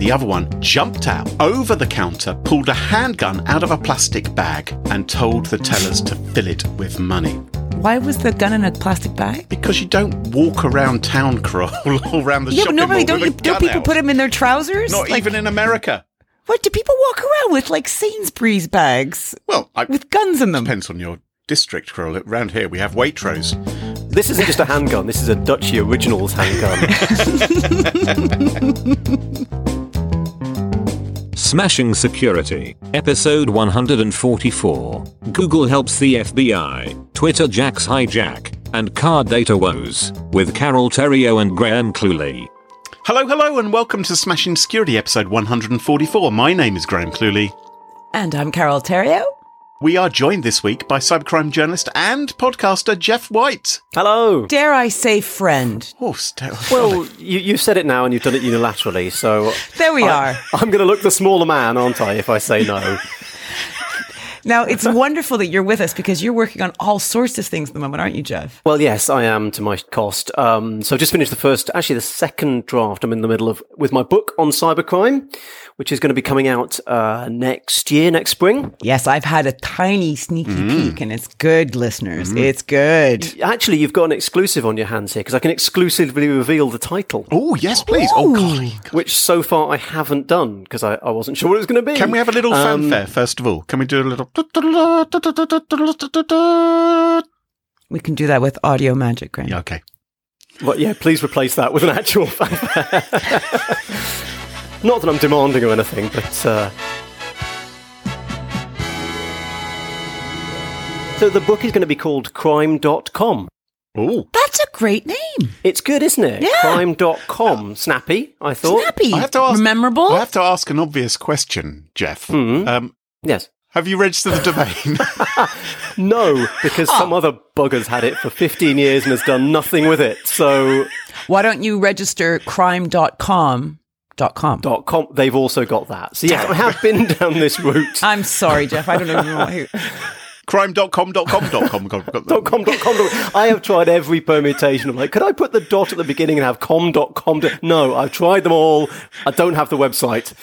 The other one jumped out over the counter, pulled a handgun out of a plastic bag, and told the tellers to fill it with money. Why was the gun in a plastic bag? Because you don't walk around town crawl all around the Yeah, but shopping normally mall don't you, don't people out. put them in their trousers? Not Like, even in America. What do people walk around with like Sainsbury's bags Well, I, with guns in them? depends on your district, Carole. Around here, we have Waitrose. This isn't just a handgun. This is a Duchy Originals handgun. Smashing Security, Episode 144. Google helps the FBI, Twitter jacks hijack, and card data woes, with Carole Theriault and Graham Cluley. Hello, hello, and welcome to Smashing Security, episode 144. My name is Graham Cluley. And I'm Carole Theriault. We are joined this week by cybercrime journalist and podcaster Geoff White. Hello. Dare I say friend? Oh, st- oh, Well, you, you've said it now and you've done it unilaterally, so. There we I, are. I'm going to look the smaller man, aren't I, if I say no? Now, it's wonderful that you're with us because you're working on all sorts of things at the moment, aren't you, Geoff? Well, yes, I am to my cost. Um, so I just finished the first, actually the second draft. I'm in the middle of with my book on cybercrime, which is going to be coming out uh, next year, next spring. Yes, I've had a tiny sneaky Mm-hmm. peek and it's good, listeners. It's good. Actually, you've got an exclusive on your hands here because I can exclusively reveal the title, oh, yes, please. Oh, golly. which so far I haven't done because I, I wasn't sure what it was going to be. Can we have a little Um, fanfare, first of all? Can we do a little. We can do that with audio magic, Graham. Yeah, okay. Well, yeah, please replace that with an actual fanfare. Not that I'm demanding or anything, but. Uh... So the book is going to be called crime.com. Oh, That's a great name. It's good, isn't it? Yeah. Crime.com. Snappy, I thought. Snappy. I have to ask. Memorable. I have to ask an obvious question, Geoff. Um, Yes. Have you registered the domain? No, because some ah. other bugger's had it for 15 years and has done nothing with it. So, Why don't you register crime.com? Dot com. dot .com, they've also got that. So, yeah, I have been down this route. I'm sorry, Geoff. I don't even know who. Crime.com.com.com. dot com, dot com, dot- I have tried every permutation. I'm like, could I put the dot at the beginning and have com dot com? No, I've tried them all. I don't have the website.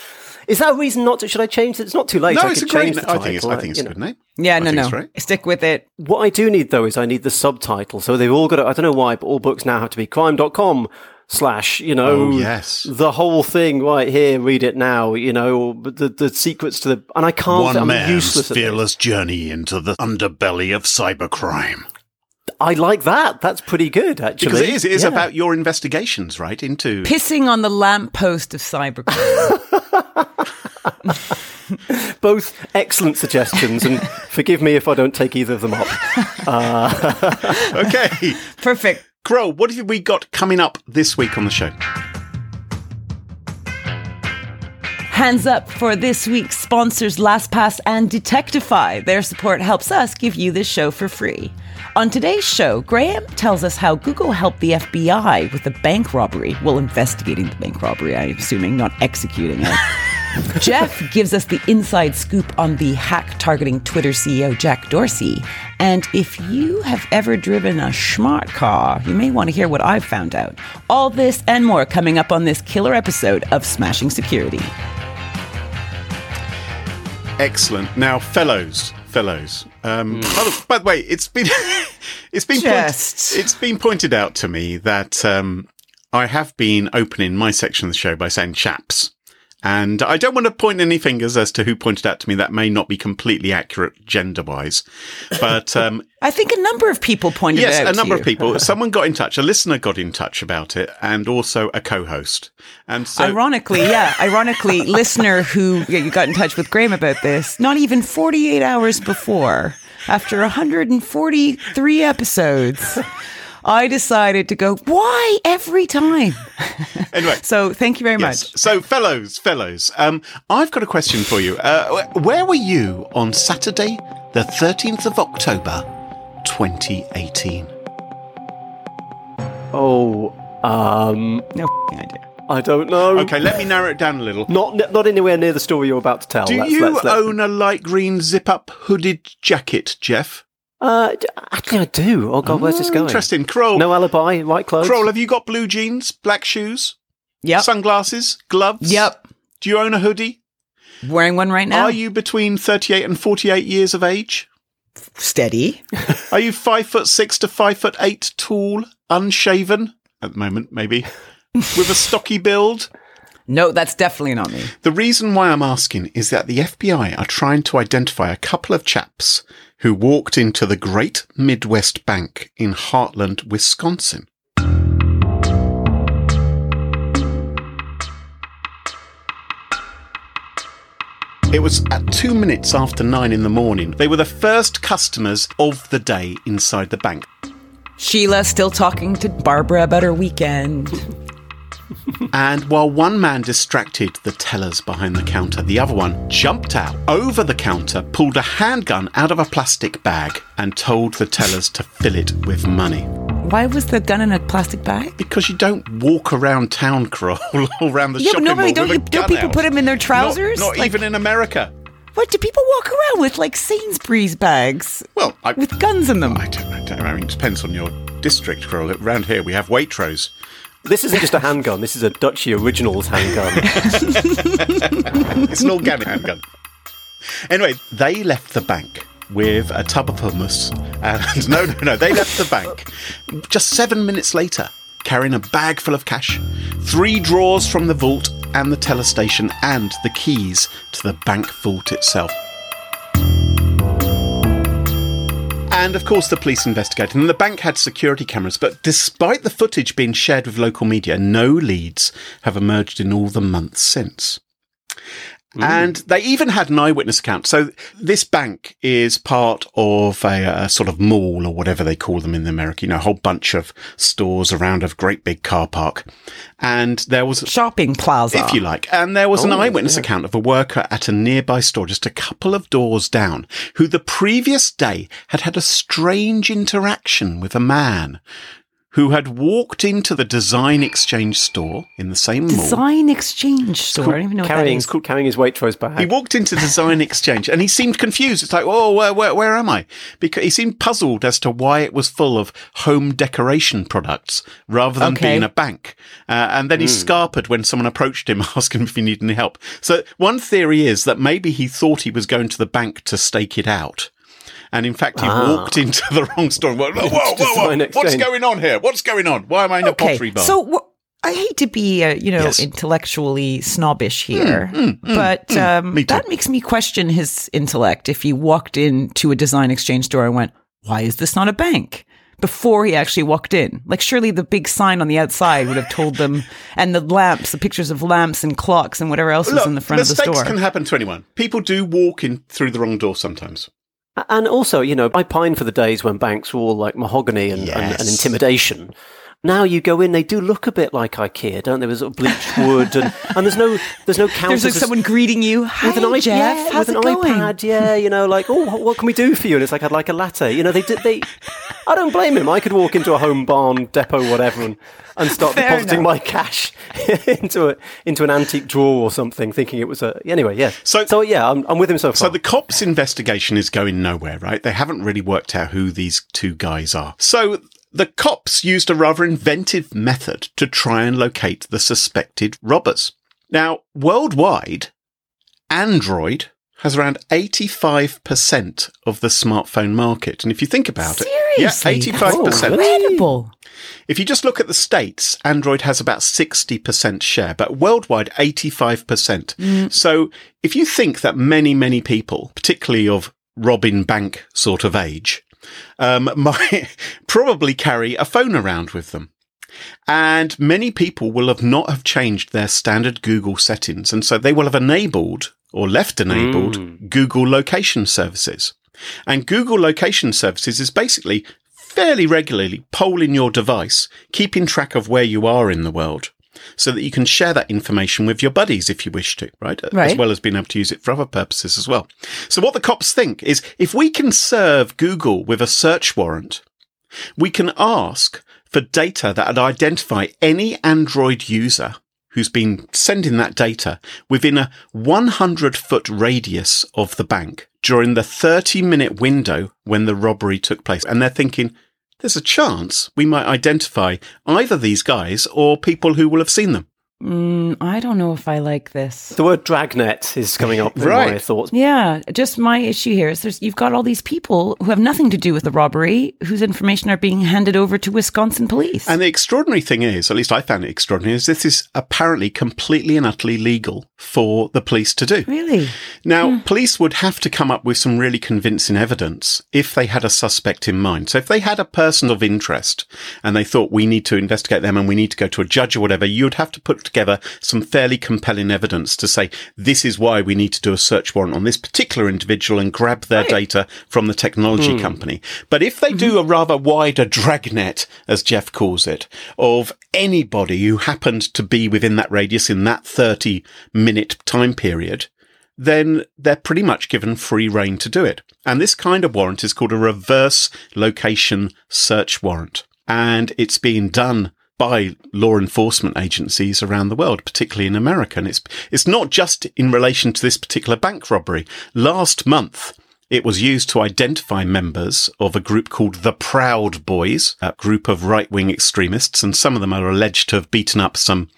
Is that a reason not to? Should I change it? It's not too late. No, I it's a could great. change na- the I think it's. I think it's you a know. good name. Yeah, I no, no. right. Stick with it. What I do need though is I need the subtitle. So they've all got. To, I don't know why, but all books now have to be crime.com slash. You know, Oh, yes. the whole thing right here. Read it now. You know, the the secrets to the and I can't. One I'm man's useless. Fearless journey into the underbelly of cybercrime. I like that. That's pretty good, actually. Because it is. It is Yeah. about your investigations, right? Into Pissing on the lamppost of cybercrime. both excellent suggestions, and forgive me if I don't take either of them up. Uh, okay. Perfect. Crow, what have we got coming up this week on the show? Hands up for this week's sponsors, LastPass and Detectify. Their support helps us give you this show for free. On today's show, Graham tells us how Google helped the FBI with a bank robbery. Well, investigating the bank robbery, I'm assuming, not executing it. Geoff gives us the inside scoop on the hack targeting Twitter CEO Jack Dorsey. And if you have ever driven a smart car, you may want to hear what I've found out. All this and more coming up on this killer episode of Smashing Security. Excellent. Now, fellows, fellows. Um, by, the, by the way, it's been it's been Just. point, it's been pointed out to me that um, I have been opening my section of the show by saying chaps. And I don't want to point any fingers as to who pointed out to me that may not be completely accurate gender wise. But um, I think a number of people pointed yes, out. a number to of people. Someone got in touch, a listener got in touch about it, and also a co host. And so. Ironically, yeah, ironically, listener who yeah, you got in touch with Graham about this, not even 48 hours before, after 143 episodes, I decided to go, why every time? anyway, So thank you very Yes. much. So, fellows, fellows, um, I've got a question for you. Uh, where were you on Saturday, the 13th of October, 2018? Oh, um, No f***ing idea. I don't know. Okay, let me narrow it down a little. Not not anywhere near the story you're about to tell. Do Let's- you let's- let's- own a light green zip up hooded jacket, Geoff? Uh, actually, I do. Oh God, where's this Oh, going? Interesting. Carole, No alibi, White clothes. Carole, have you got blue jeans, black shoes, Yep. sunglasses, gloves? Yep. Do you own a hoodie? Wearing one right now. Are you between 38 and 48 years of age? steady? Are you five foot six to five foot eight tall, unshaven? At the moment, maybe. With a stocky build? No, that's definitely not me. The reason why I'm asking is that the FBI are trying to identify a couple of chaps who walked into the Great Midwest Bank in Hartland, Wisconsin. It was at two minutes after nine in the morning. They were the first customers of the day inside the bank. Sheila still talking to Barbara about her weekend. And while one man distracted the tellers behind the counter, the other one jumped out over the counter, pulled a handgun out of a plastic bag, and told the tellers to fill it with money. Why was the gun in a plastic bag? Because you don't walk around town crawl all around the Yeah, but shopping normally mall don't with you don't people out. put them in their trousers? Not, Like- even in America. What do people walk around with like Sainsbury's bags Well, I, with guns in them? I don't, I don't. I mean, it depends on your district, Krill. Around here, we have Waitrose. This isn't just a handgun. This is a Duchy Originals handgun. It's an organic handgun. Anyway, they left the bank with a tub of hummus. And no, no, no, they left the bank just seven minutes later, carrying a bag full of cash, three drawers from the vault and the teller station, and the keys to the bank vault itself. And of course, the police investigated, and the bank had security cameras. But despite the footage being shared with local media, no leads have emerged in all the months since. And mm. they even had an eyewitness account. So this bank is part of a, a sort of mall or whatever they call them in the America, you know, a whole bunch of stores around a great big car park. And there was Shopping plaza. if you like. And there was an Oh, eyewitness yeah. account of a worker at a nearby store just a couple of doors down who the previous day had had a strange interaction with a man who had walked into the design exchange store in the same mall. Design exchange store. I don't even know what that carrying, is. carrying his Waitrose bag. He walked into Design Exchange and he seemed confused. It's like, oh, where, where, where am I? Because he seemed puzzled as to why it was full of home decoration products rather than Okay. being a bank. Uh, and then he scarpered when someone approached him asking if he needed any help. So one theory is that maybe he thought he was going to the bank to stake it out. And in fact, he ah. walked into the wrong store. and went, Whoa, whoa, whoa, whoa. What's going on here? What's going on? Why am I in a pottery bar? So wh- I hate to be, uh, you know, Yes. intellectually snobbish hmm, here, hmm, hmm, but um, me that makes me question his intellect. If he walked into a design exchange store and went, "Why is this not a bank?" Before he actually walked in, like surely the big sign on the outside would have told them, and the lamps, the pictures of lamps and clocks and whatever else was in the front of the store. mistakes can happen to anyone. People do walk in through the wrong door sometimes. And also, you know, I pine for the days when banks were all like mahogany and, and, and intimidation. Now you go in, they do look a bit like IKEA, don't they? With sort of bleached wood, and, and there's no there's no counters. There's like someone greeting you. Hi, with an iPad, Geoff. yeah, with it an going? iPad, yeah, you know, like, oh, what, what can we do for you? And it's like, I'd like a latte. You know, they did, they, I don't blame him. I could walk into a home barn, depot, whatever, and, and start Fair depositing enough. my cash into a, into an antique drawer or something, thinking it was a, anyway, yeah. So- so yeah, I'm, I'm with him so far. So the cops' investigation is going nowhere, right? They haven't really worked out who these two guys are. So the cops used a rather inventive method to try and locate the suspected robbers. Now, worldwide, Android has around 85% of the smartphone market. And if you think about Seriously, it, yeah, 85%. incredible. If you just look at the States, Android has about 60% share, but worldwide, 85%. Mm. So if you think that many, many people, particularly of Robin Bank sort of age, um, might probably carry a phone around with them. And many people will have not have changed their standard Google settings. And so they will have enabled or left enabled Google location services. And Google location services is basically fairly regularly polling your device, keeping track of where you are in the world so that you can share that information with your buddies if you wish to, right? right? As well as being able to use it for other purposes as well. So what the cops think is if we can serve Google with a search warrant, we can ask for data that would identify any Android user who's been sending that data within a 100 foot radius of the bank during the 30 minute window when the robbery took place. And they're thinking, there's a chance we might identify either these guys or people who will have seen them. Mm, I don't know if I like this. The word dragnet is coming up in my thoughts. Yeah, just my issue here is there's you've got all these people who have nothing to do with the robbery, whose information are being handed over to Wisconsin police. And the extraordinary thing is, at least I found it extraordinary, is this is apparently completely and utterly legal for the police to do. really? Now, police would have to come up with some really convincing evidence if they had a suspect in mind. So if they had a person of interest and they thought we need to investigate them and we need to go to a judge or whatever, you'd have to put together some fairly compelling evidence to say this is why we need to do a search warrant on this particular individual and grab their data from the technology hmm. company. But if they do mm-hmm. a rather wider dragnet, as Geoff calls it, of anybody who happened to be within that radius in that 30 minute time period, then they're pretty much given free reign to do it. And this kind of warrant is called a reverse location search warrant. And it's being done by law enforcement agencies around the world, particularly in America. And it's, it's not just in relation to this particular bank robbery. Last month, it was used to identify members of a group called the Proud Boys, a group of right-wing extremists, and some of them are alleged to have beaten up some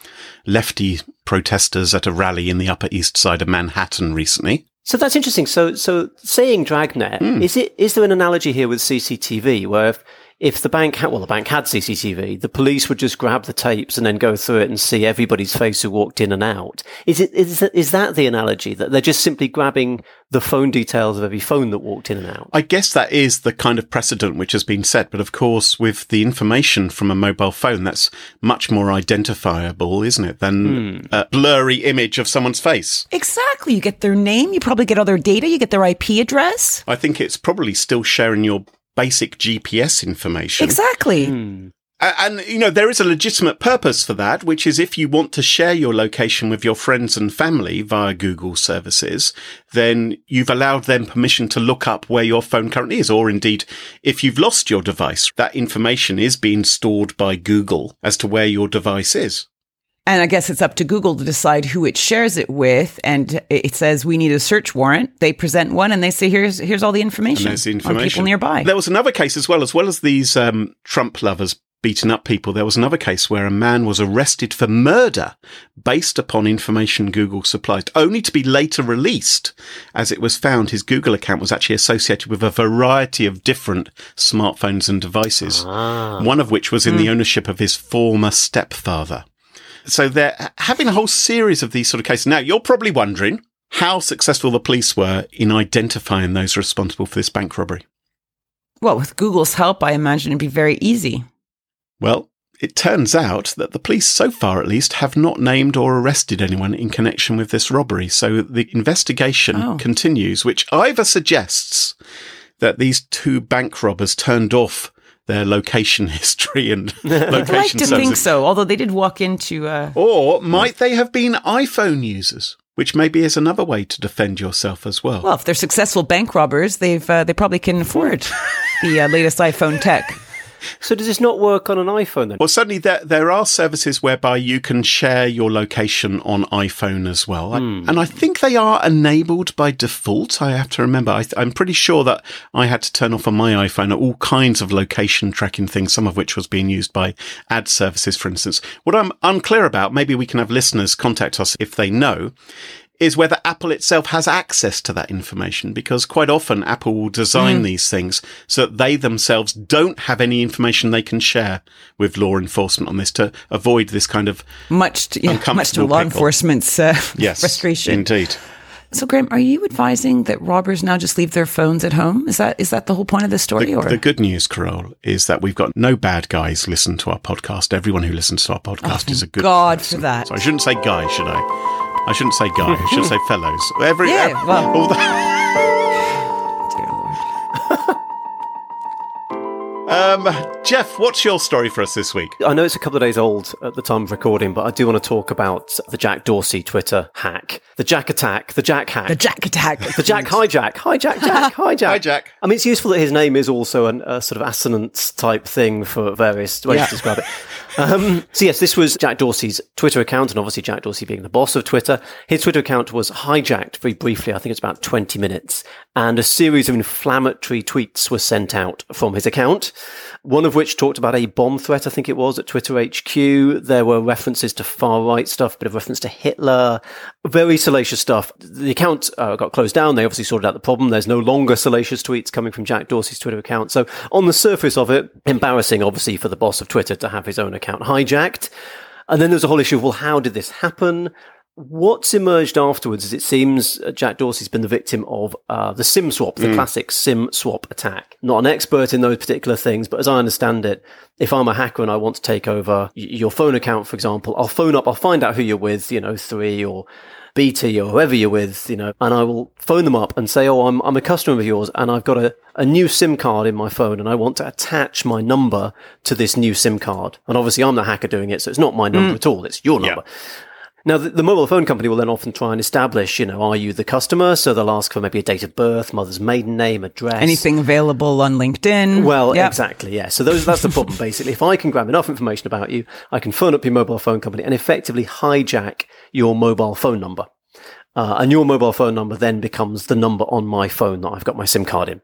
lefty protesters at a rally in the Upper East Side of Manhattan recently. So that's interesting. So, so saying dragnet, hmm. is it, is there an analogy here with CCTV where if, if the bank had, well, the bank had CCTV, the police would just grab the tapes and then go through it and see everybody's face who walked in and out. Is it, is, that- is that the analogy that they're just simply grabbing the phone details of every phone that walked in and out? I guess that is the kind of precedent which has been set, but of course, with the information from a mobile phone, that's much more identifiable, isn't it, than hmm. a blurry image of someone's face. Exactly. You get their name, you probably get all their data, you get their IP address. I think it's probably still sharing your basic GPS information. Exactly. Hmm. A- And, you know, there is a legitimate purpose for that, which is if you want to share your location with your friends and family via Google services, then you've allowed them permission to look up where your phone currently is. Or indeed, if you've lost your device, that information is being stored by Google as to where your device is. And I guess it's up to Google to decide who it shares it with. And it says we need a search warrant. They present one and they say here's here's all the information, And there's the on people nearby. There was another case as well, as well as these um, Trump lovers beating up people. There was another case where a man was arrested for murder based upon information Google supplied, only to be later released as it was found his Google account was actually associated with a variety of different smartphones and devices, one of which was in the ownership of his former stepfather. So they're having a whole series of these sort of cases. Now, you're probably wondering how successful the police were in identifying those responsible for this bank robbery. well, with Google's help, I imagine it'd be very easy. Well, it turns out that the police, so far at least, have not named or arrested anyone in connection with this robbery. So the investigation Oh. continues, which either suggests that these two bank robbers turned off their location history and location. I like to think so, although they did walk into uh, or might they have been iPhone users? Which maybe is another way to defend yourself as well. well, if they're successful bank robbers, they've uh, they probably can afford the uh, latest iPhone tech. So does this not work on an iPhone then? Well, certainly there there are services whereby you can share your location on iPhone as well, I- hmm. and I think they are enabled by default. I have to remember. I, I'm pretty sure that I had to turn off on my iPhone all kinds of location tracking things, some of which was being used by ad services, for instance. What I'm unclear about, maybe we can have listeners contact us if they know, is whether Apple itself has access to that information because quite often Apple will design these things so that they themselves don't have any information they can share with law enforcement on this to avoid this kind of Much to, yeah, much to law pickle. enforcement's uh, yes frustration. Indeed. So, Graham, are you advising that robbers now just leave their phones at home? Is that is that the whole point of the story? The, or the good news, Carole, is that we've got no bad guys listen to our podcast. Everyone who listens to our podcast is a good Oh, God person. for that. So I shouldn't say guy, should I? I shouldn't say guy. I should say fellows. Every, Yeah, uh, well- all the- um, Geoff, what's your story for us this week? I know it's a couple of days old at the time of recording, but I do want to talk about the Jack Dorsey Twitter hack, the Jack attack, the Jack hack, The Jack attack. the Jack hijack, hijack, Jack, hijack, Hi, Jack. I mean, it's useful that his name is also an, a sort of assonance type thing for various ways Yeah. to describe it. Um, so yes, this was Jack Dorsey's Twitter account, and obviously Jack Dorsey being the boss of Twitter, his Twitter account was hijacked very briefly. I think it's about twenty minutes, and a series of inflammatory tweets were sent out from his account. One of which talked about a bomb threat, I think it was, at Twitter HQ. There were references to far right stuff, a bit of reference to Hitler, very salacious stuff. The account uh, got closed down. They obviously sorted out the problem. There's no longer salacious tweets coming from Jack Dorsey's Twitter account. So on the surface of it, embarrassing, obviously, for the boss of Twitter to have his own account hijacked. And then there's a whole issue of, well, how did this happen? What's emerged afterwards is it seems uh, Jack Dorsey's been the victim of uh, the SIM swap, the classic SIM swap attack. Not an expert in those particular things, but as I understand it, if I'm a hacker and I want to take over your phone account, for example, I'll phone up, I'll find out who you're with, you know, three or BT or whoever you're with, you know, and I will phone them up and say, Oh, I'm, I'm a customer of yours and I've got a, a new SIM card in my phone and I want to attach my number to this new SIM card. And obviously I'm the hacker doing it. So it's not my number at all. It's your number. Now, the, the mobile phone company will then often try and establish, you know, are you the customer? So they'll ask for maybe a date of birth, mother's maiden name, address. Anything available on LinkedIn? Well, Yep. exactly, yeah. So those, that's the problem, basically. If I can grab enough information about you, I can phone up your mobile phone company and effectively hijack your mobile phone number. Uh, and your mobile phone number then becomes the number on my phone that I've got my SIM card in.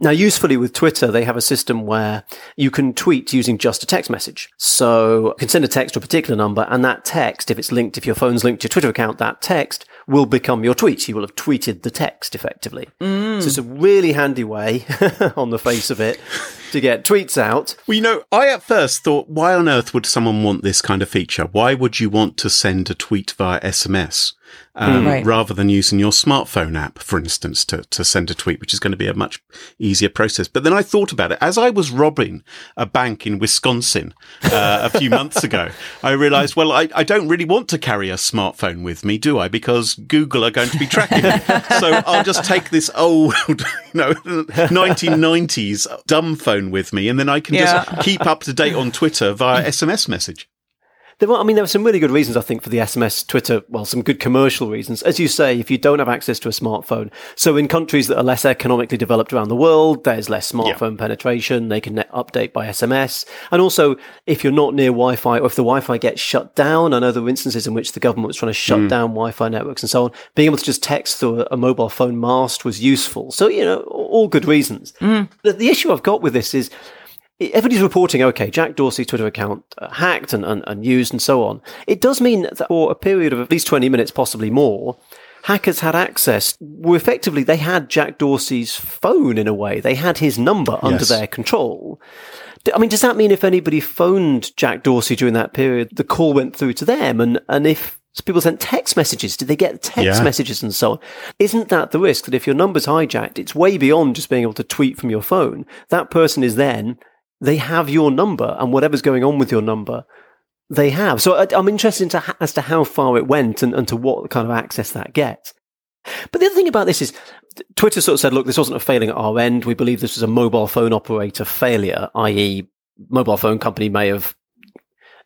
Now, usefully with Twitter, they have a system where you can tweet using just a text message. So you can send a text to a particular number and that text, if it's linked, if your phone's linked to your Twitter account, that text will become your tweet. You will have tweeted the text effectively. So it's a really handy way on the face of it to get tweets out. Well, you know, I at first thought, why on earth would someone want this kind of feature? Why would you want to send a tweet via SMS um, Right. rather than using your smartphone app, for instance, to, to send a tweet, which is going to be a much easier process? But then I thought about it. As I was robbing a bank in Wisconsin uh, a few months ago, I realized, well, I, I don't really want to carry a smartphone with me, do I? Because Google are going to be tracking me. so I'll just take this old, you know, 1990s dumb phone with me, and then I can Yeah. just keep up to date on Twitter via SMS message. There were, I mean, there were some really good reasons, I think, for the SMS, Twitter, well, some good commercial reasons. As you say, if you don't have access to a smartphone, so in countries that are less economically developed around the world, there's less smartphone penetration. They can net update by SMS. And also, if you're not near Wi-Fi or if the Wi-Fi gets shut down, I know there were instances in which the government was trying to shut mm. down Wi-Fi networks and so on. Being able to just text through a, mobile phone mast was useful. So, you know, all good reasons. Mm. The, the issue I've got with this is, everybody's reporting, okay, Jack Dorsey's Twitter account uh, hacked and, and, and used and so on. It does mean that for a period of at least 20 minutes, possibly more, hackers had access. Well, effectively, they had Jack Dorsey's phone in a way. They had his number under their control. I mean, does that mean if anybody phoned Jack Dorsey during that period, the call went through to them? And, and if people sent text messages, did they get text Yeah. messages and so on? Isn't that the risk that if your number's hijacked, it's way beyond just being able to tweet from your phone? That person is then, they have your number and whatever's going on with your number, they have. So I, I'm interested as to how far it went and, and to what kind of access that gets. But the other thing about this is Twitter sort of said, look, this wasn't a failing at our end. We believe this was a mobile phone operator failure, i.e., mobile phone company may have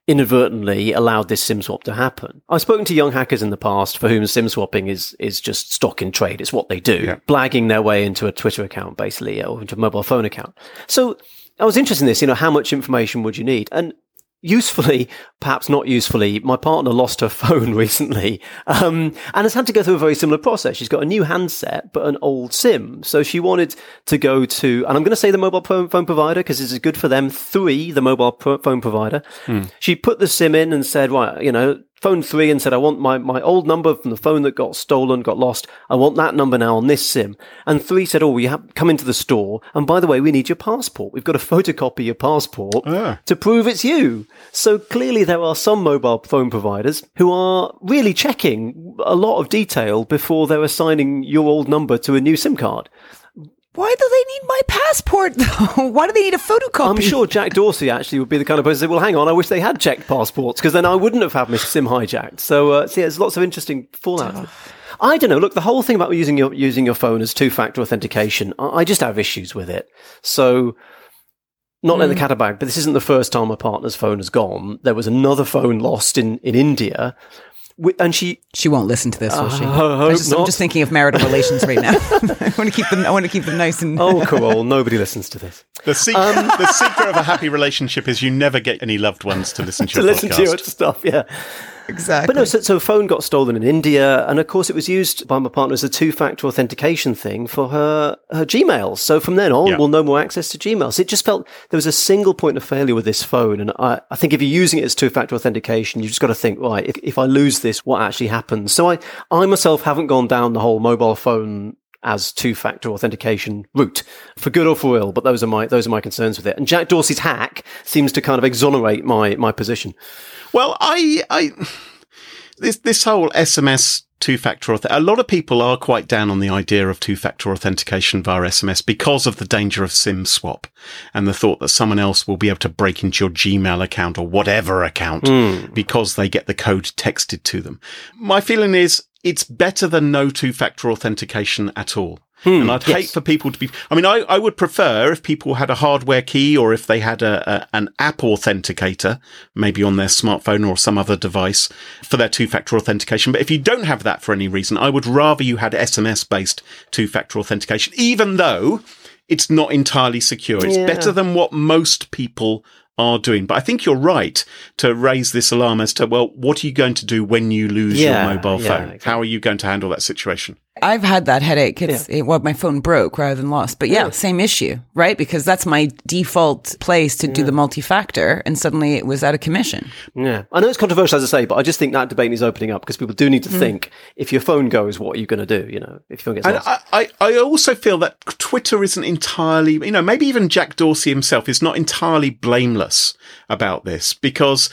inadvertently allowed this SIM swap to happen. I've spoken to young hackers in the past for whom SIM swapping is, is just stock in trade. It's what they do, Yeah. blagging their way into a Twitter account, basically, or into a mobile phone account. So I was interested in this, you know, how much information would you need? And usefully, perhaps not usefully, my partner lost her phone recently um, and has had to go through a very similar process. She's got a new handset, but an old SIM. So she wanted to go to, and I'm going to say the mobile phone, phone provider because this is good for them. Three, the mobile pro- phone provider. She put the SIM in and said, right, you know, phone three and said, I want my, my old number from the phone that got stolen, got lost. I want that number now on this SIM. And three said, oh, you have come into the store. And by the way, we need your passport. We've got to photocopy your passport Ah. to prove it's you. So clearly there are some mobile phone providers who are really checking a lot of detail before they're assigning your old number to a new SIM card. Why do they need my passport though? Why do they need a photocopy? I'm sure Jack Dorsey actually would be the kind of person to say, well, hang on, I wish they had checked passports because then I wouldn't have had my SIM hijacked. So, uh, see, there's lots of interesting fallout. I don't know. Look, the whole thing about using your using your phone as two factor authentication, I, I just have issues with it. So, not letting the cat out the bag, but this isn't the first time my partner's phone has gone. There was another phone lost in in India, and she She won't listen to this, will she? I hope I just, I'm just thinking of marital relations right now. I want to keep them. I want to keep them nice and. oh, cool. Nobody listens to this. The, se- um, the secret of a happy relationship is you never get any loved ones to listen to to your listen podcast. to your stuff. Yeah. Exactly. But no, so, so a phone got stolen in India, and of course it was used by my partner as a two-factor authentication thing for her her Gmail. So from then on, Yeah. we'll no more access to Gmail. So it just felt there was a single point of failure with this phone, and I, I think if you're using it as two-factor authentication, you've just got to think, right, if, if I lose this, what actually happens? So I, I myself haven't gone down the whole mobile phone as two-factor authentication route for good or for ill, but those are my those are my concerns with it. And Jack Dorsey's hack seems to kind of exonerate my my position. Well, I, I, this this whole SMS two factor auth. A lot of people are quite down on the idea of two factor authentication via SMS because of the danger of SIM swap and the thought that someone else will be able to break into your Gmail account or whatever account hmm. because they get the code texted to them. My feeling is it's better than no two factor authentication at all. Hmm, and I'd hate for people to be, I mean, I, I would prefer if people had a hardware key or if they had a, a an app authenticator, maybe on their smartphone or some other device for their two factor authentication. But if you don't have that for any reason, I would rather you had SMS based two factor authentication, even though it's not entirely secure. It's Yeah. better than what most people are doing. But I think you're right to raise this alarm as to, well, what are you going to do when you lose Yeah, your mobile yeah, phone? exactly. How are you going to handle that situation? I've had that headache. It's it, well, my phone broke rather than lost. But yeah, same issue, right? Because that's my default place to do the multi-factor, and suddenly it was out of commission. Yeah, I know it's controversial as I say, but I just think that debate is opening up because people do Mm. need to think: if your phone goes, what are you going to do? You know, if your phone gets And lost. I, I, I also feel that Twitter isn't entirely, you know, maybe even Jack Dorsey himself is not entirely blameless about this because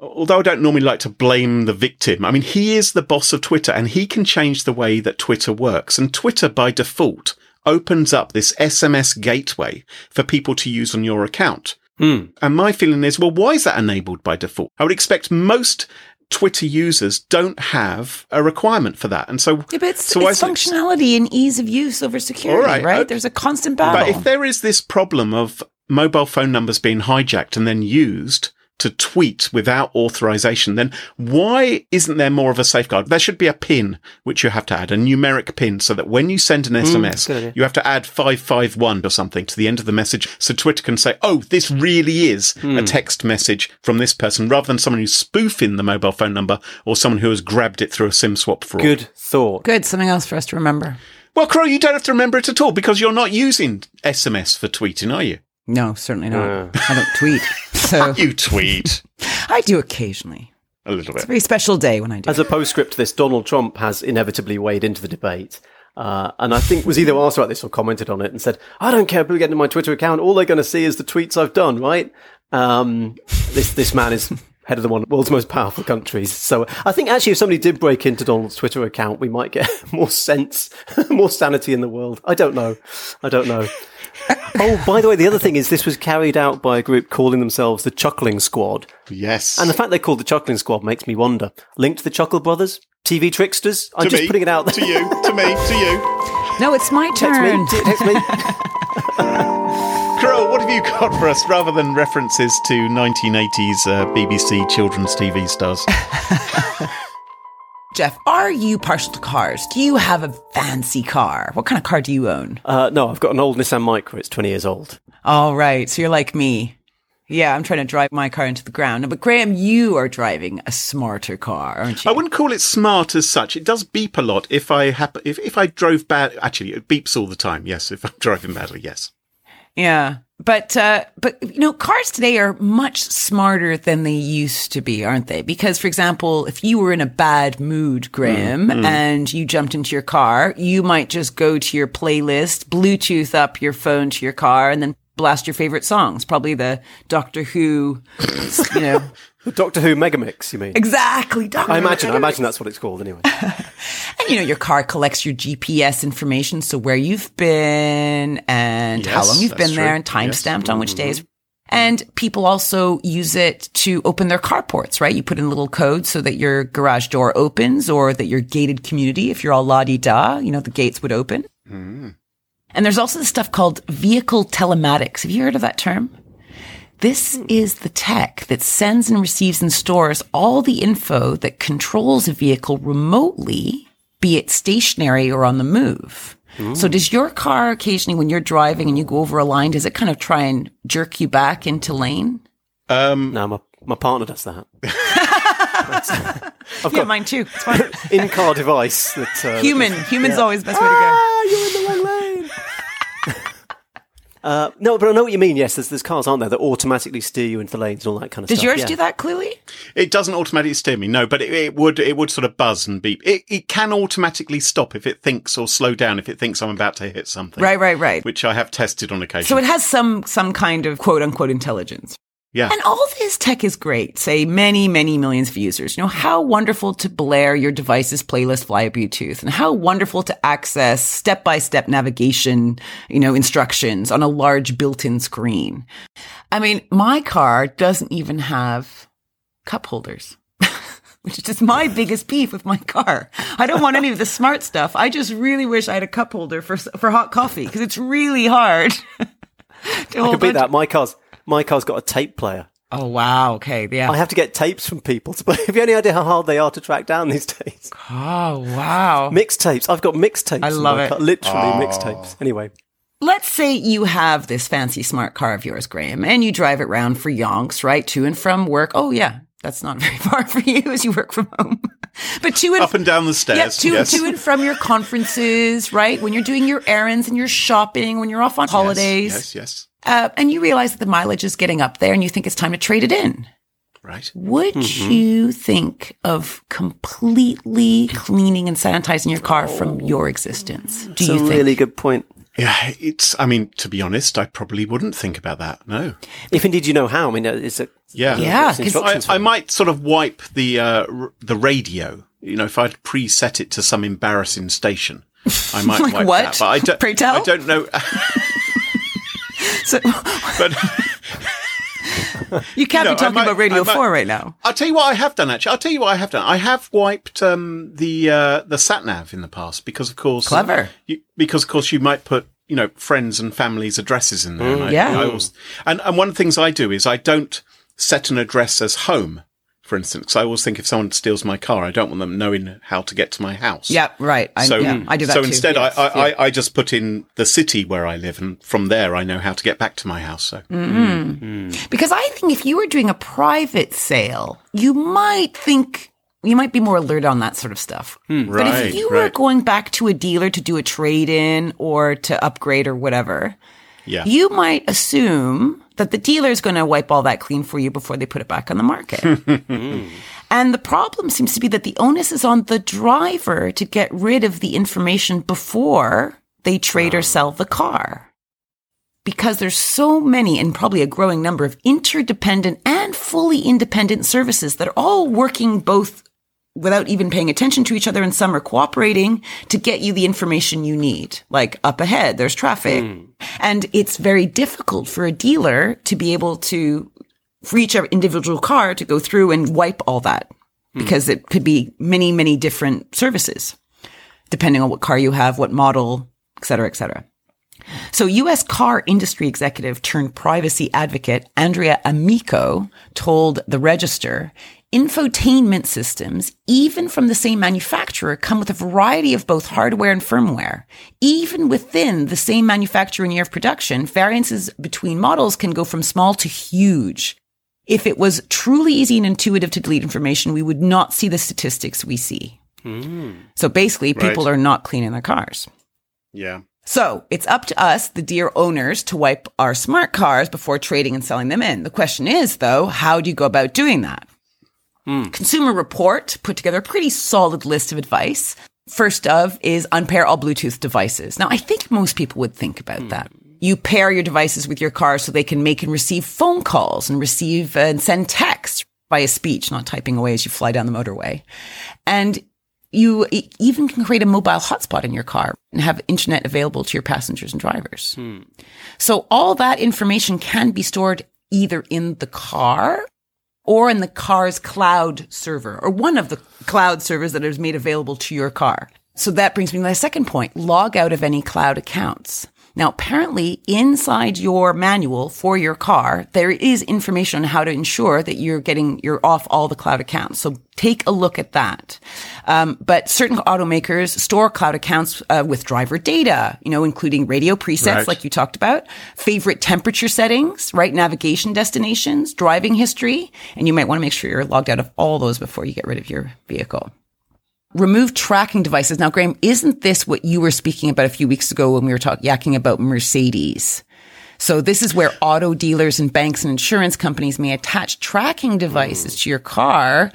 although I don't normally like to blame the victim, I mean, he is the boss of Twitter and he can change the way that Twitter works. And Twitter by default opens up this SMS gateway for people to use on your account. Hmm. And my feeling is, well, why is that enabled by default? I would expect most Twitter users don't have a requirement for that. And so, Yeah, but it's, so it's is it- functionality and ease of use over security, All right, right? okay. There's a constant battle. But if there is this problem of mobile phone numbers being hijacked and then used to tweet without authorization, then why isn't there more of a safeguard? There should be a pin which you have to add, a numeric pin, so that when you send an mm, SMS, good idea. you have to add 551 or something to the end of the message so Twitter can say, oh, this really is a hmm. text message from this person, rather than someone who's spoofing the mobile phone number or someone who has grabbed it through a SIM swap fraud. Good thought. Good, something else for us to remember. Well, Crow, you don't have to remember it at all because you're not using SMS for tweeting, are you? No, certainly not. I don't tweet, so You tweet I do occasionally. a little bit. It's a very special day when I do. As a postscript to this, Donald Trump has inevitably weighed into the debate. Uh, and I think was either asked about this or commented on it and said, I don't care if people get into my Twitter account. All they're going to see is the tweets I've done, right? Um, this, this man is head of the one of the world's most powerful countries. So I think actually if somebody did break into Donald's Twitter account, we might get more sense, more sanity in the world. I don't know. I don't know. oh, by the way, the other thing is this was carried out by a group calling themselves the Chuckling Squad. Yes. And the fact they called the Chuckling Squad makes me wonder. Linked to the Chuckle Brothers? TV tricksters? I'm to just me, putting it out there. to you, to me, to you. no, it's my Text turn. me. t- Text me. Crow, what have you got for us rather than references to 1980s uh, BBC children's TV stars? Geoff, are you partial to cars? Do you have a fancy car? What kind of car do you own? Uh, no, I've got an old Nissan Micra. It's 20 years old. All right, so you're like me. Yeah, I'm trying to drive my car into the ground. But Graham, you are driving a smarter car, aren't you? I wouldn't call it smart as such. It does beep a lot if I hap- if, if I drove bad. Actually, it beeps all the time. Yes, if I'm driving badly, yes. Yeah. But uh but you know cars today are much smarter than they used to be, aren't they? Because for example, if you were in a bad mood, Graham, and you jumped into your car, you might just go to your playlist, Bluetooth up your phone to your car and then blast your favorite songs, probably the Doctor Who, you know. The Doctor Who Megamix, you mean? exactly. Doctor I imagine. I imagine that's what it's called anyway. And you know, your car collects your GPS information, so where you've been and how long you've been there and time Yes. Mm-hmm. stamped on which days. And people also use it to open their carports, right? You put in a little code so that your garage door opens or that your gated community, if you're all la di da, you know, the gates would open. Mm-hmm. And there's also this stuff called vehicle telematics. Have you heard of that term? This is the tech that sends and receives and stores all the info that controls a vehicle remotely, be it stationary or on the move. So does your car occasionally when you're driving and you go over a line, does it kind of try and jerk you back into lane? Um, no, my, my partner does that. I've Yeah, got mine too. It's fine. in-car device that uh, Human. Human's always best way to go. Ah, you're in the wrong lane. Uh, no, but I know what you mean. Yes, there's, there's cars, aren't there, that automatically steer you into the lanes and all that kind of Does stuff. Did yours yeah. do that clearly? It doesn't automatically steer me, no, but it, it would it would sort of buzz and beep. It it can automatically stop if it thinks or slow down if it thinks I'm about to hit something. Right, right, right. Which I have tested on occasion. So it has some some kind of quote unquote intelligence. Yeah. And all this tech is great. Say many, many millions of users. You know, how wonderful to blare your device's playlist via Bluetooth and how wonderful to access step by step navigation, you know, instructions on a large built in screen. I mean, my car doesn't even have cup holders. Which is just my biggest beef with my car. I don't want any of the smart stuff. I just really wish I had a cup holder for for hot coffee because it's really hard. to I hold could beat that. My car's my car's got a tape player. Oh wow! Okay, yeah. I have to get tapes from people to play. Have you any idea how hard they are to track down these days? Oh wow! Mixtapes. I've got mixtapes. I love my it. car. Literally oh. mixtapes. Anyway, Let's say you have this fancy smart car of yours, Graham, and you drive it round for yonks, right, to and from work. Oh yeah, that's not very far for you as you work from home. but to and Up and down the yeah, stairs. to, yes. to and from your conferences, right? When you're doing your errands and you're shopping, when you're off on holidays, Yes, yes. Uh, and you realize that the mileage is getting up there and you think it's time to trade it in. Right. Would Mm-hmm. you think of completely cleaning and sanitizing your car from your existence? Do it's you a think? really good point. Yeah, it's. I mean, to be honest, I probably wouldn't think about that. No. If indeed you know how. I mean, uh, it's a Yeah. Yeah, instructions for I, I might sort of wipe the uh, r- the radio. You know, if I'd preset it to some embarrassing station, I might Like wipe what? that. But I don't. Pray tell? I don't know. So, but you can't You know, be talking might- about Radio might- 4 right now. I'll tell you what I have done. Actually, I'll tell you what I have done. I have wiped um, the uh, the sat nav in the past because, of course, Clever. You, because, of course, you might put you know friends and families' addresses in there. and I- yeah. I always, and and one of the things I do is I don't set an address as home. For instance, 'cause I always think if someone steals my car, I don't want them knowing how to get to my house. Yeah, right. I, So, yeah, I do that so too. instead, Yes, I, I, yeah. I, I just put in the city where I live, and from there, I know how to get back to my house. So, Mm. Because I think if you were doing a private sale, you might think you might be more alert on that sort of stuff. but Hmm. Right, if you were right. going back to a dealer to do a trade in or to upgrade or whatever, yeah, you might assume that the dealer is going to wipe all that clean for you before they put it back on the market. Hmm. and the problem seems to be that the onus is on the driver to get rid of the information before they trade or oh. sell the car. Because there's so many and probably a growing number of interdependent and fully independent services that are all working both without even paying attention to each other and some are cooperating to get you the information you need. Like up ahead, there's traffic. Hmm. And it's very difficult for a dealer to be able to, for each individual car to go through and wipe all that hmm. because it could be many, many different services depending on what car you have, what model, et cetera, et cetera. So US car industry executive turned privacy advocate Andrea Amico told the Register infotainment systems, even from the same manufacturer, come with a variety of both hardware and firmware. Even within the same manufacturing year of production, variances between models can go from small to huge. If it was truly easy and intuitive to delete information, we would not see the statistics we see. Hmm. So basically, people Right. are not cleaning their cars. yeah. So it's up to us, the dear owners, to wipe our smart cars before trading and selling them in. The question is, though, how do you go about doing that? Mm. Consumer Report put together a pretty solid list of advice. First of is unpair all Bluetooth devices. Now, I think most people would think about mm. that. You pair your devices with your car so they can make and receive phone calls and receive and send text via speech, not typing away as you fly down the motorway. And you even can create a mobile hotspot in your car and have internet available to your passengers and drivers. Hmm. So all that information can be stored either in the car or in the car's cloud server or one of the cloud servers that is made available to your car. So that brings me to my second point. Log out of any cloud accounts. Now, apparently inside your manual for your car, there is information on how to ensure that you're getting, you're off all the cloud accounts. So take a look at that. Um, but certain automakers store cloud accounts uh, with driver data, you know, including radio presets, Right. like you talked about, favorite temperature settings, right? Navigation destinations, driving history. And you might want to make sure you're logged out of all those before you get rid of your vehicle. Remove tracking devices. Now, Graham, isn't this what you were speaking about a few weeks ago when we were talking, yakking about Mercedes? So this is where auto dealers and banks and insurance companies may attach tracking devices to your car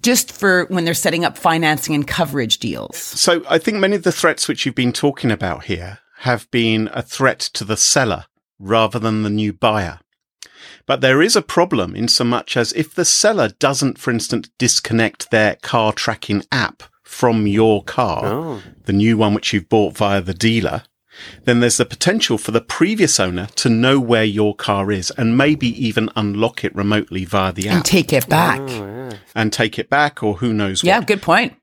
just for when they're setting up financing and coverage deals. So I think many of the threats which you've been talking about here have been a threat to the seller rather than the new buyer. But there is a problem in so much as if the seller doesn't, for instance, disconnect their car tracking app from your car, Oh. the new one which you've bought via the dealer, then there's the potential for the previous owner to know where your car is and maybe even unlock it remotely via the app. And take it back. Oh, and take it back or who knows what. Yeah, good point.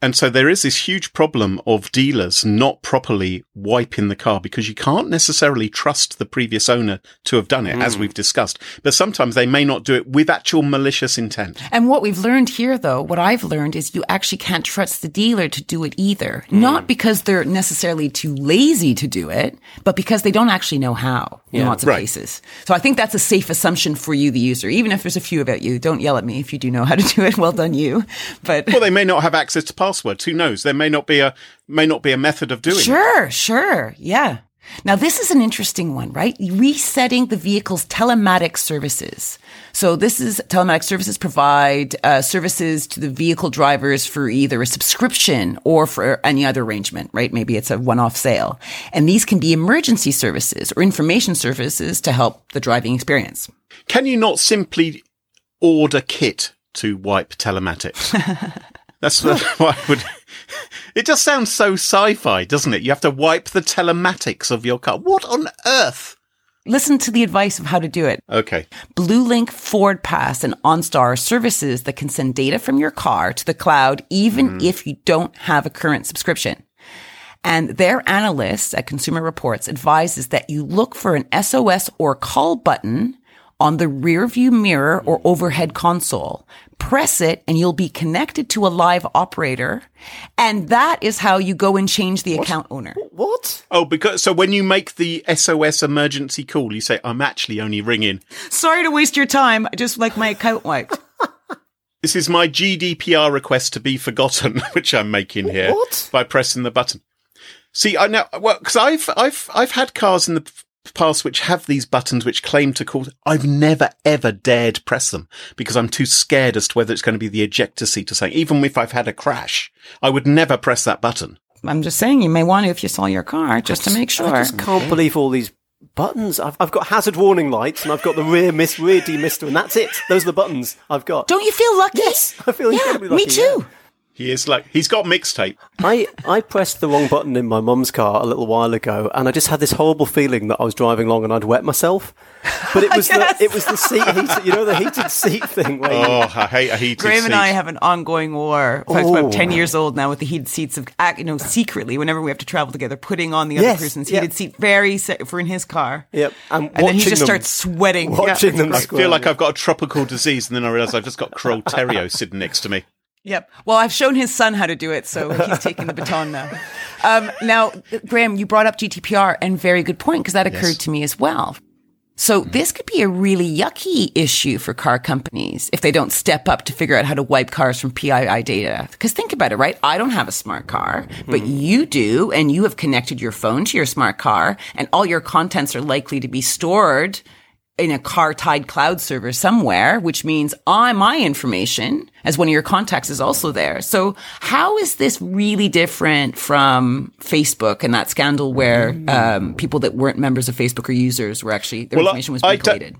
And so there is this huge problem of dealers not properly wiping the car because you can't necessarily trust the previous owner to have done it, as mm. we've discussed. But sometimes they may not do it with actual malicious intent. And what we've learned here, though, what I've learned is you actually can't trust the dealer to do it either. Mm. Not because they're necessarily too lazy to do it, but because they don't actually know how in lots of Right. cases. So I think that's a safe assumption for you, the user. Even if there's a few about you, don't yell at me if you do know how to do it. Well done, you. But Well, they may not have access to passwords. Who knows? There may not be a may not be a method of doing it. Sure, sure. Yeah. Now, this is an interesting one, right? Resetting the vehicle's telematics services. So this is telematics services provide uh, services to the vehicle drivers for either a subscription or for any other arrangement, right? Maybe it's a one-off sale. And these can be emergency services or information services to help the driving experience. Can you not simply order kit to wipe telematics? That's what I would. It just sounds so sci-fi, doesn't it? You have to wipe the telematics of your car. What on earth? Listen to the advice of how to do it. Okay. BlueLink, Ford Pass, and OnStar are services that can send data from your car to the cloud, even hmm. if you don't have a current subscription. And their analysts at Consumer Reports advises that you look for an SOS or call button on the rear view mirror or hmm. overhead console. Press it and you'll be connected to a live operator. And that is how you go and change the account owner. What? Oh, because so when you make the SOS emergency call, you say, "I'm actually only ringing." Sorry to waste your time. I just like my account wiped. This is my GDPR request to be forgotten, which I'm making here What? by pressing the button. See, I know well because I've I've I've had cars in the p- past which have these buttons which claim to call. I've never ever dared press them because I'm too scared as to whether it's going to be the ejector seat or something. Even if I've had a crash, I would never press that button. I'm just saying you may want to if you saw your car just to make sure. I just can't believe all these buttons. I've, I've got hazard warning lights and I've got the rear miss, rear demister, and that's it. Those are the buttons I've got. Don't you feel lucky? Yes, I feel yeah, incredibly me lucky, too. He is like he's got mixtape. I, I pressed the wrong button in my mum's car a little while ago, and I just had this horrible feeling that I was driving along and I'd wet myself. But it was Yes. the it was the seat heater, you know, the heated seat thing. Where you- Oh, I hate a heated Graham and. I have an ongoing war. In fact, Oh. about ten years old now with the heated seats of, act- you know, secretly whenever we have to travel together, putting on the Yes, other person's yeah. heated seat very se- for in his car. Yep, and, And then he just them- starts sweating. watching yeah. them. I squirm. feel like I've got a tropical disease, and then I realise I've just got Carole Theriault sitting next to me. Yep. Well, I've shown his son how to do it, so he's taking the baton now. Um, now, Graham, you brought up GDPR, and very good point because that occurred to me as well. So this could be a really yucky issue for car companies if they don't step up to figure out how to wipe cars from PII data. Because think about it, right? I don't have a smart car, but you do, and you have connected your phone to your smart car, and all your contents are likely to be stored in a car tied cloud server somewhere, which means I, my information as one of your contacts is also there. So how is this really different from Facebook and that scandal where um, people that weren't members of Facebook or users were actually, their Well, information was don't-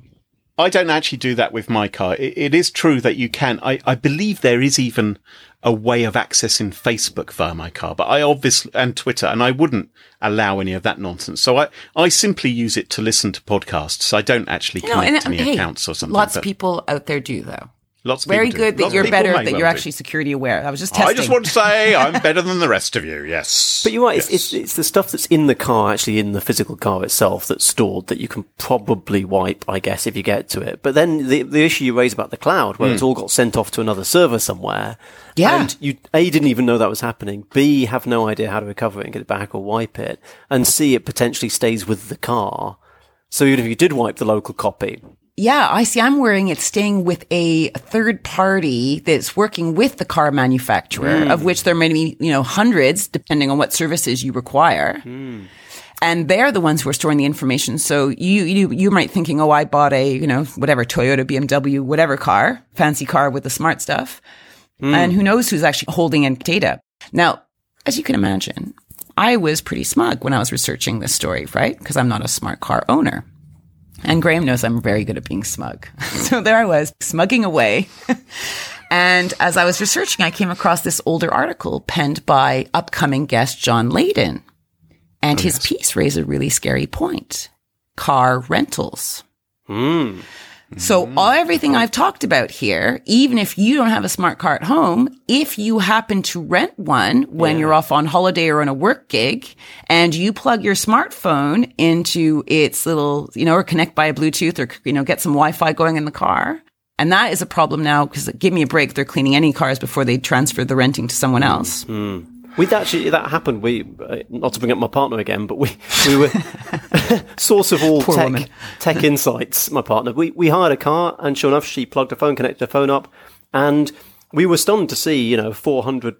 I don't actually do that with my car. It, it is true that you can. I, I believe there is even a way of accessing Facebook via my car, but I obviously, and Twitter, and I wouldn't allow any of that nonsense. So I, I simply use it to listen to podcasts. I don't actually No, connect and, any hey, accounts or something. lots but of people out there do though. Lots of Very people do. good that Lots you're better, that well you're do. actually security aware. I was just testing. I just want to say I'm better than the rest of you. Yes, But you're right. Yes. It's, it's it's the stuff that's in the car, actually in the physical car itself, that's stored that you can probably wipe, I guess, if you get to it. But then the the issue you raise about the cloud, where it's hmm. all got sent off to another server somewhere, Yeah. and you a didn't even know that was happening, b have no idea how to recover it and get it back or wipe it, and c it potentially stays with the car. So even if you did wipe the local copy, Yeah, I see. I'm worrying it's staying with a third party that's working with the car manufacturer, hmm. of which there may be, you know, hundreds, depending on what services you require. Hmm. And they're the ones who are storing the information. So you, you, you might thinking, oh, I bought a, you know, whatever, Toyota, BMW, whatever car, fancy car with the smart stuff. Hmm. And who knows who's actually holding in data. Now, as you can imagine, I was pretty smug when I was researching this story, right? Because I'm not a smart car owner. And Graham knows I'm very good at being smug. so there I was, smugging away. and as I was researching, I came across this older article penned by upcoming guest John Leyden. And oh, his piece raised a really scary point car rentals. Hmm. So all everything I've talked about here, even if you don't have a smart car at home, if you happen to rent one when you're off on holiday or on a work gig and you plug your smartphone into its little, you know, or connect by a Bluetooth or, you know, get some Wi-Fi going in the car. And that is a problem now because uh, give me a break. They're cleaning any cars before they transfer the renting to someone else. Hmm. We'd actually that happened. We uh, not to bring up my partner again, but we we were source of all Poor tech woman. tech insights. My partner. We we hired a car, and sure enough, she plugged her phone, connected her phone up, and we were stunned to see you know four hundred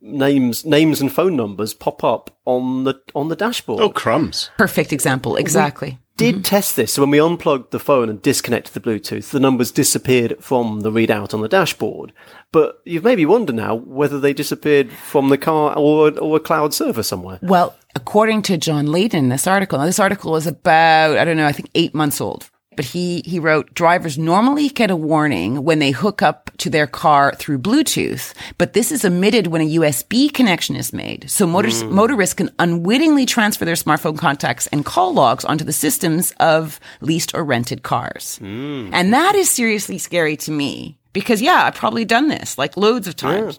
names names and phone numbers pop up on the on the dashboard. oh crumbs. Perfect example. Exactly. Did mm-hmm. test this. So when we unplugged the phone and disconnected the Bluetooth, the numbers disappeared from the readout on the dashboard. But you've made me wonder now whether they disappeared from the car or, or a cloud server somewhere. Well, according to John Leyden, this article, this article was about, I don't know, I think eight months old. But he, he wrote, drivers normally get a warning when they hook up to their car through Bluetooth, but this is omitted when a USB connection is made. So motors, hmm. motorists can unwittingly transfer their smartphone contacts and call logs onto the systems of leased or rented cars. Hmm. And that is seriously scary to me because yeah, I've probably done this like loads of times.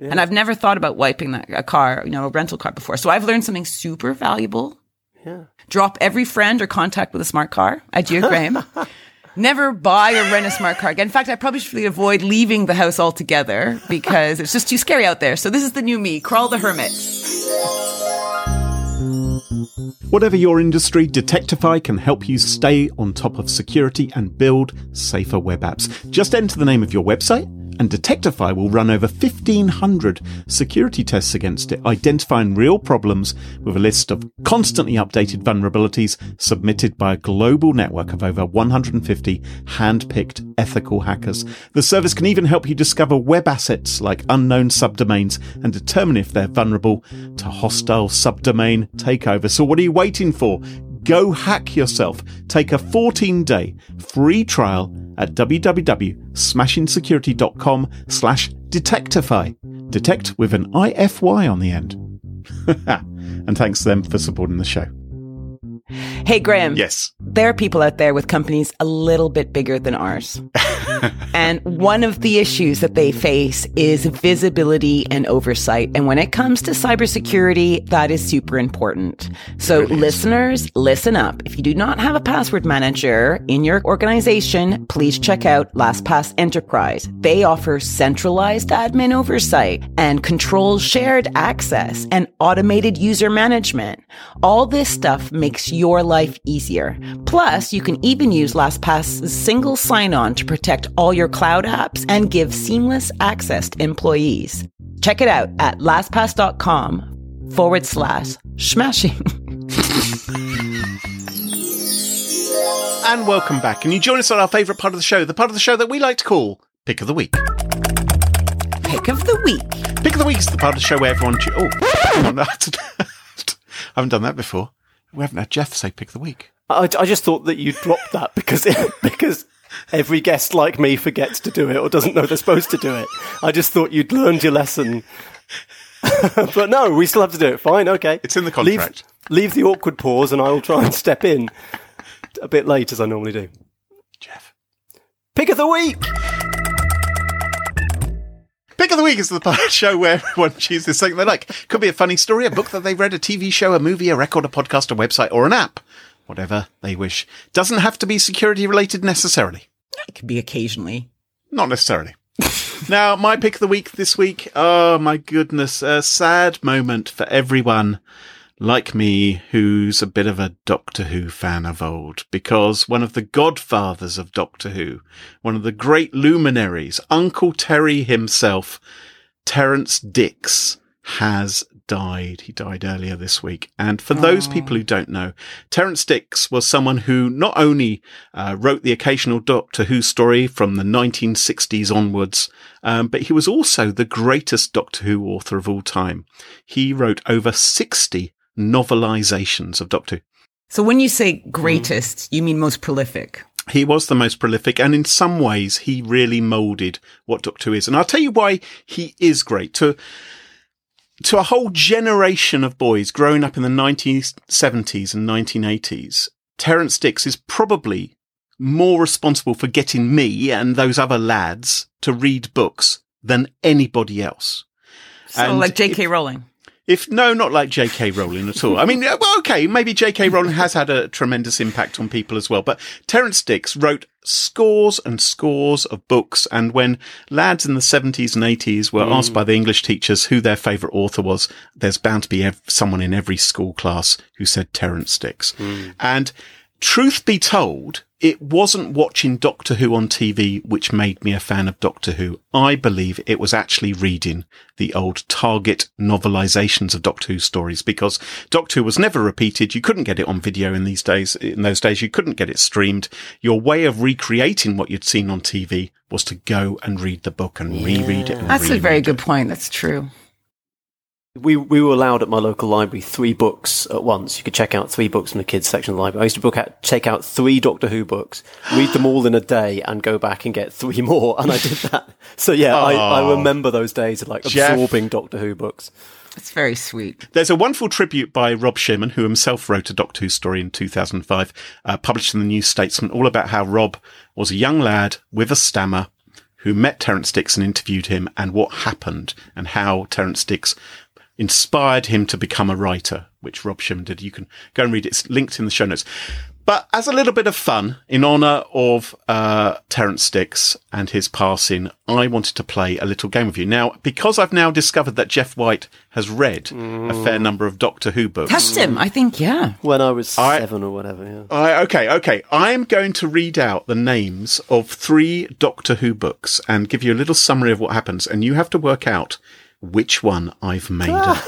And I've never thought about wiping that, a car, you know, a rental car before. So I've learned something super valuable. Yeah. Drop every friend or contact with a smart car. Adieu, Graham. Never buy or rent a smart car again. In fact, I probably should avoid leaving the house altogether because it's just too scary out there. So this is the new me, Carole the Hermit. Whatever your industry, Detectify can help you stay on top of security and build safer web apps. Just enter the name of your website and Detectify will run over 1500 security tests against it, identifying real problems with a list of constantly updated vulnerabilities submitted by a global network of over 150 hand-picked ethical hackers. The service can even help you discover web assets like unknown subdomains and determine if they're vulnerable to hostile subdomain takeover. So what are you waiting for? Go hack yourself. Take a 14 day free trial at www.smashingsecurity.com slash detectify. Detect with an IFY on the end. and thanks to them for supporting the show. Hey, Graham. Yes. There are people out there with companies a little bit bigger than ours. and one of the issues that they face is visibility and oversight. And when it comes to cybersecurity, that is super important. So listeners, listen up. If you do not have a password manager in your organization, please check out LastPass Enterprise. They offer centralized admin oversight and control shared access and automated user management. All this stuff makes your life easier. Plus, you can even use LastPass's single sign-on to protect all your cloud apps and give seamless access to employees. Check it out at lastpass.com forward slash smashing. And welcome back. And you join us on our favourite part of the show, the part of the show that we like to call Pick of the Week. Pick of the week. Pick of the Week is the part of the show where everyone. Cho- oh. I haven't done that before. We haven't had Geoff say Pick of the Week. I, I just thought that you dropped that because because every guest like me forgets to do it or doesn't know they're supposed to do it. I just thought you'd learned your lesson. but no, we still have to do it. Fine, okay. It's in the Leave- contract. Leave, the awkward pause, and I will try and step in a bit late as I normally do. Geoff. Pick of the week. Pick of the week is the part of the show where everyone chooses something they like. Could be a funny story, a book that they've read, a TV show, a movie, a record, a podcast, a website, or an app. Whatever they wish. Doesn't have to be security related necessarily. It could be occasionally. Not necessarily. now, my pick of the week this week. Oh my goodness. A sad moment for everyone like me who's a bit of a Doctor Who fan of old because one of the godfathers of Doctor Who, one of the great luminaries, Uncle Terry himself, Terrance Dicks, has died. He died earlier this week. And for those people who don't know, Terrance Dicks was someone who not only uh, wrote the occasional Doctor Who story from the 1960s onwards, um, but he was also the greatest Doctor Who author of all time. He wrote over 60 novelizations of Doctor Who. So when you say greatest, mm. you mean most prolific. He was the most prolific, and in some ways, he really moulded what Doctor Who is. And I'll tell you why he is great. To to a whole generation of boys growing up in the 1970s and 1980s, Terrance Dicks is probably more responsible for getting me and those other lads to read books than anybody else. So And like J.K. Rowling. If no, not like J.K. Rowling at all. I mean, well, okay, maybe J.K. Rowling has had a tremendous impact on people as well. But Terrance Dicks wrote scores and scores of books, and when lads in the seventies and eighties were mm. asked by the English teachers who their favourite author was, there's bound to be ev- someone in every school class who said Terrance Dicks. Mm. And truth be told, it wasn't watching Doctor Who on TV which made me a fan of Doctor Who. I believe it was actually reading the old Target novelizations of Doctor Who stories because Doctor Who was never repeated. You couldn't get it on video in these days. In those days, you couldn't get it streamed. Your way of recreating what you'd seen on TV was to go and read the book and reread it. And That's a very it. good point. That's true. We we were allowed at my local library three books at once. You could check out three books from the kids section of the library. I used to book out, check out three Doctor Who books, read them all in a day, and go back and get three more. And I did that. So yeah, I, I remember those days of like Geoff. absorbing Doctor Who books. That's very sweet. There's a wonderful tribute by Rob Shearman, who himself wrote a Doctor Who story in 2005, uh, published in the New Statesman, all about how Rob was a young lad with a stammer who met Terrance Dicks and interviewed him and what happened and how Terrance Dicks inspired him to become a writer, which Rob Shearman did. You can go and read it. It's linked in the show notes. But as a little bit of fun, in honour of uh, Terrance Dicks and his passing, I wanted to play a little game with you. Now, because I've now discovered that Geoff White has read a fair number of Doctor Who books. Test him. I think, yeah. When I was I- seven or whatever. Yeah. I, okay, okay. I'm going to read out the names of three Doctor Who books and give you a little summary of what happens, and you have to work out which one I've made up.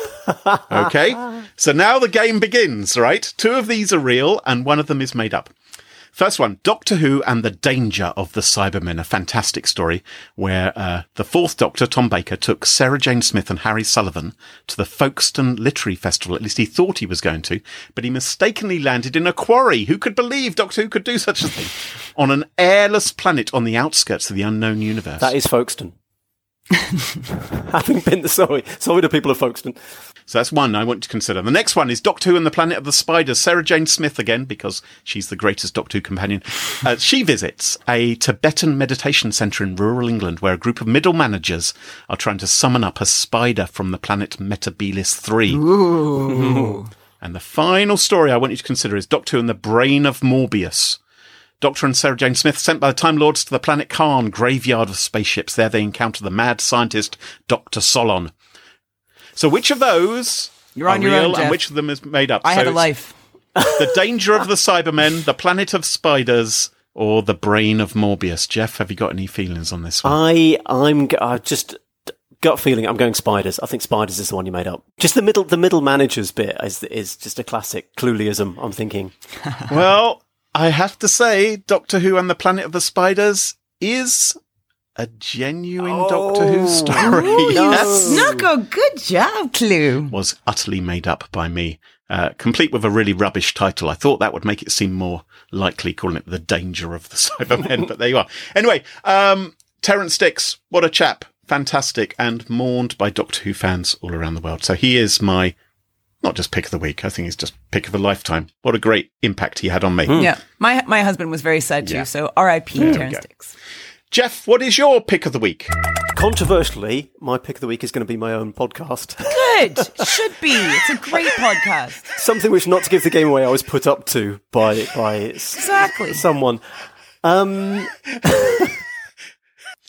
Okay? So now the game begins, right? Two of these are real, and one of them is made up. First one, Doctor Who and the Danger of the Cybermen, a fantastic story where uh, the fourth Doctor, Tom Baker, took Sarah Jane Smith and Harry Sullivan to the Folkestone Literary Festival. At least he thought he was going to, but he mistakenly landed in a quarry. Who could believe Doctor Who could do such a thing? on an airless planet on the outskirts of the unknown universe. That is Folkestone. Having been the sorry, sorry to people of Folkestone. So that's one I want to consider. The next one is Doctor Who and the Planet of the Spiders. Sarah Jane Smith again, because she's the greatest Doctor Who companion. Uh, she visits a Tibetan meditation centre in rural England where a group of middle managers are trying to summon up a spider from the planet Metebelis 3. Ooh. And the final story I want you to consider is Doctor Who and the Brain of Morbius. Doctor and Sarah Jane Smith sent by the Time Lords to the planet Karn, graveyard of spaceships. There they encounter the mad scientist Dr. Solon. So which of those You're are on your real own, Geoff. and which of them is made up? I so have a it's life. The Danger of the Cybermen, The Planet of Spiders, or The Brain of Morbius. Geoff, have you got any feelings on this one? I I'm g- I just gut feeling. I'm going spiders. I think spiders is the one you made up. Just the middle the middle managers bit is is just a classic Cluleyism. I'm thinking. well, I have to say, Doctor Who and the Planet of the Spiders is a genuine Doctor Who story. yes. Snuckle, good job, Clue. was utterly made up by me, uh, complete with a really rubbish title. I thought that would make it seem more likely calling it The Danger of the Cybermen, but there you are. Anyway, um, Terrance Dicks, what a chap. Fantastic and mourned by Doctor Who fans all around the world. So he is my, not just pick of the week, I think he's just pick of a lifetime. What a great impact he had on me. Yeah, my my husband was very sad too. Yeah. So R.I.P. There we Terrance go. Geoff, what is your pick of the week? Controversially, my pick of the week is going to be my own podcast. Good. Should be. It's a great podcast. Something which, not to give the game away, I was put up to by by Exactly. someone. Um,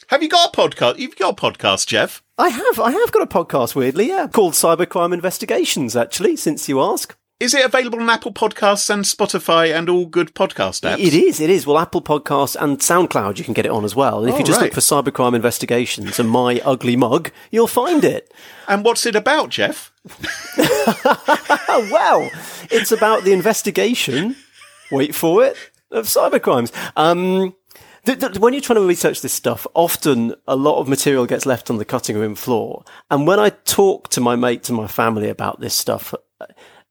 Have you got a podcast? You've got a podcast, Geoff. I have I have got a podcast. Weirdly, yeah, called Cybercrime Investigations. Actually, since you ask. Is it available on Apple Podcasts and Spotify and all good podcast apps? It is, it is. Well, Apple Podcasts and SoundCloud, you can get it on as well. And if Oh, you just right. look for Cybercrime Investigations and My Ugly Mug, you'll find it. And what's it about, Geoff? Well, it's about the investigation, wait for it, of cybercrimes. Um, th- th- when you're trying to research this stuff, often a lot of material gets left on the cutting room floor. And when I talk to my mates and my family about this stuff,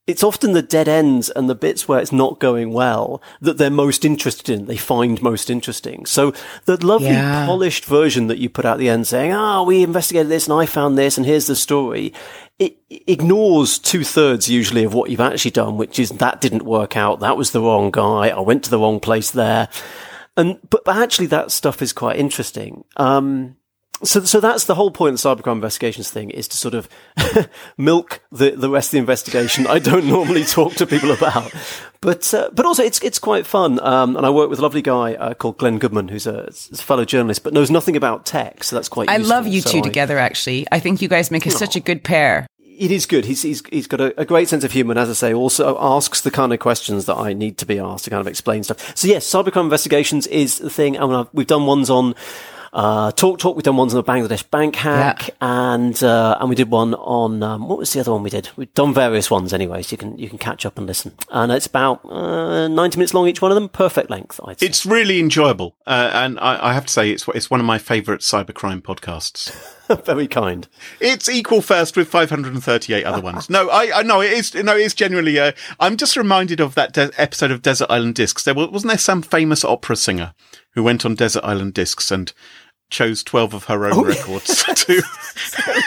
it's often the dead ends and the bits where it's not going well that they're most interested in, they find most interesting. So the lovely Yeah. polished version that you put out at the end saying, oh, we investigated this and I found this and here's the story, it ignores two thirds usually of what you've actually done, which is that didn't work out. That was the wrong guy. I went to the wrong place there. And, but, but actually that stuff is quite interesting. Um, so, so that's the whole point of the cybercrime investigations thing is to sort of milk the, the rest of the investigation. I don't normally talk to people about, but uh, but also it's it's quite fun. Um, and I work with a lovely guy uh, called Glenn Goodman, who's a, a fellow journalist, but knows nothing about tech. So that's quite. I useful. love you So two I- together, actually. I think you guys make a, such a good pair. It is good. He's he's he's got a, a great sense of humour, and as I say, also asks the kind of questions that I need to be asked to kind of explain stuff. So yes, cybercrime investigations is the thing. I mean, I've- we've done ones on. Uh, TalkTalk. We've done ones on the Bangladesh bank hack, Yeah. and uh, and we did one on um, what was the other one we did? We've done various ones anyway, so you can you can catch up and listen. And it's about uh, ninety minutes long each one of them, perfect length. I'd say. It's really enjoyable, uh, and I, I have to say it's it's one of my favourite cybercrime podcasts. very kind. It's equal first with 538 other ones. No, I, I know it is. No, it is generally. Uh, I'm just reminded of that de- episode of Desert Island Discs. There wa- wasn't there some famous opera singer who went on Desert Island Discs and chose 12 of her own records to.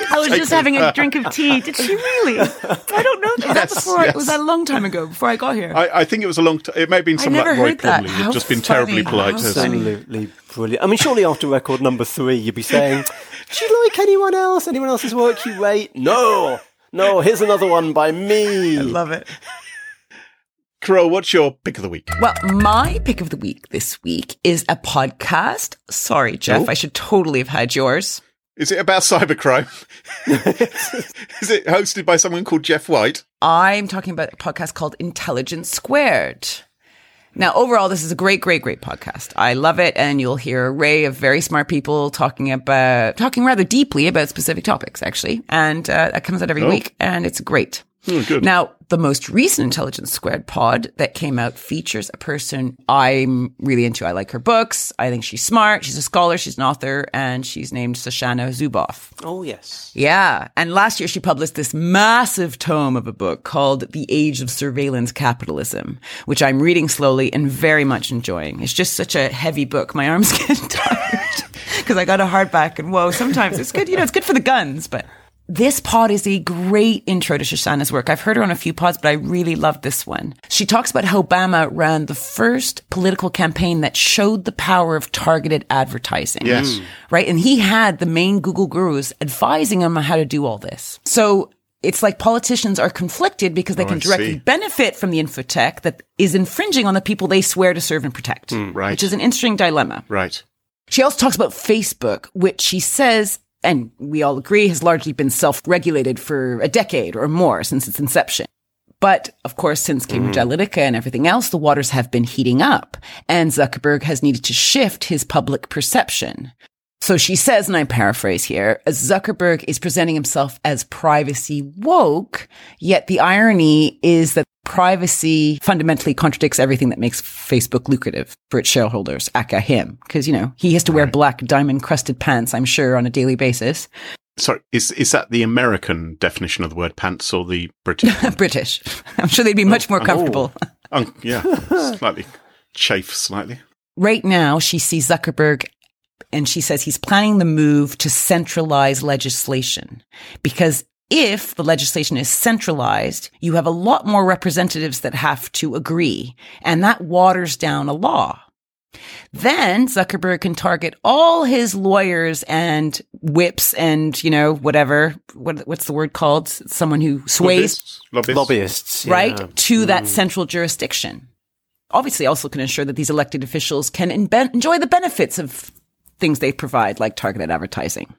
I was just having a drink of tea. Did she really? I don't know. Was that Yes. I- Was that a long time ago? Before I got here? I, I think it was a long. T- it may have been some never like Roy heard that. Plomley. How Who'd just been funny. terribly polite. How funny. Absolutely brilliant. I mean, surely after record number three, you'd be saying, "Do you like anyone else? Anyone else's work you rate?" No, no. Here's another one by me. I love it. Carole, what's your pick of the week? Well, my pick of the week this week is a podcast. Sorry, Geoff. Oh. I should totally have had yours. Is it about cybercrime? is it hosted by someone called Geoff White? I'm talking about a podcast called Intelligence Squared. Now, overall, this is a great, great, great podcast. I love it, and you'll hear an array of very smart people talking about, talking rather deeply about specific topics, actually. And uh, that comes out every week, and it's great. Oh, good. Now, the most recent Intelligence Squared pod that came out features a person I'm really into. I like her books. I think she's smart. She's a scholar. She's an author, and she's named Shoshana Zuboff. Oh yes. Yeah. And last year she published this massive tome of a book called The Age of Surveillance Capitalism, which I'm reading slowly and very much enjoying. It's just such a heavy book. My arms get tired because I got a hardback and whoa, sometimes it's good. You know, it's good for the guns, but this pod is a great intro to Shoshana's work. I've heard her on a few pods, but I really love this one. She talks about how Obama ran the first political campaign that showed the power of targeted advertising. Yes. Mm. Right. And he had the main Google gurus advising him on how to do all this. So it's like politicians are conflicted because they Oh, can directly benefit from the infotech that is infringing on the people they swear to serve and protect. Mm, right. Which is an interesting dilemma. Right. She also talks about Facebook, which she says, and we all agree, has largely been self regulated for a decade or more since its inception. But of course, since Cambridge mm-hmm. Analytica and everything else, the waters have been heating up, and Zuckerberg has needed to shift his public perception. So she says, and I paraphrase here, Zuckerberg is presenting himself as privacy woke, yet the irony is that privacy fundamentally contradicts everything that makes Facebook lucrative for its shareholders, aka him. Because, you know, he has to wear black diamond crusted pants, I'm sure, on a daily basis. Sorry, is is that the American definition of the word pants or the British? British. I'm sure they'd be much more oh, oh. comfortable. oh, yeah, slightly chafe, slightly. right now she sees Zuckerberg and she says he's planning the move to centralize legislation because if the legislation is centralized, you have a lot more representatives that have to agree and that waters down a law. Then Zuckerberg can target all his lawyers and whips and, you know, whatever, what, what's the word called? Someone who sways, Lobbyists. Lobbyists. Lobbyists, right, yeah. to that mm. central jurisdiction. Obviously, also can ensure that these elected officials can inbe- enjoy the benefits of things they provide, like targeted advertising.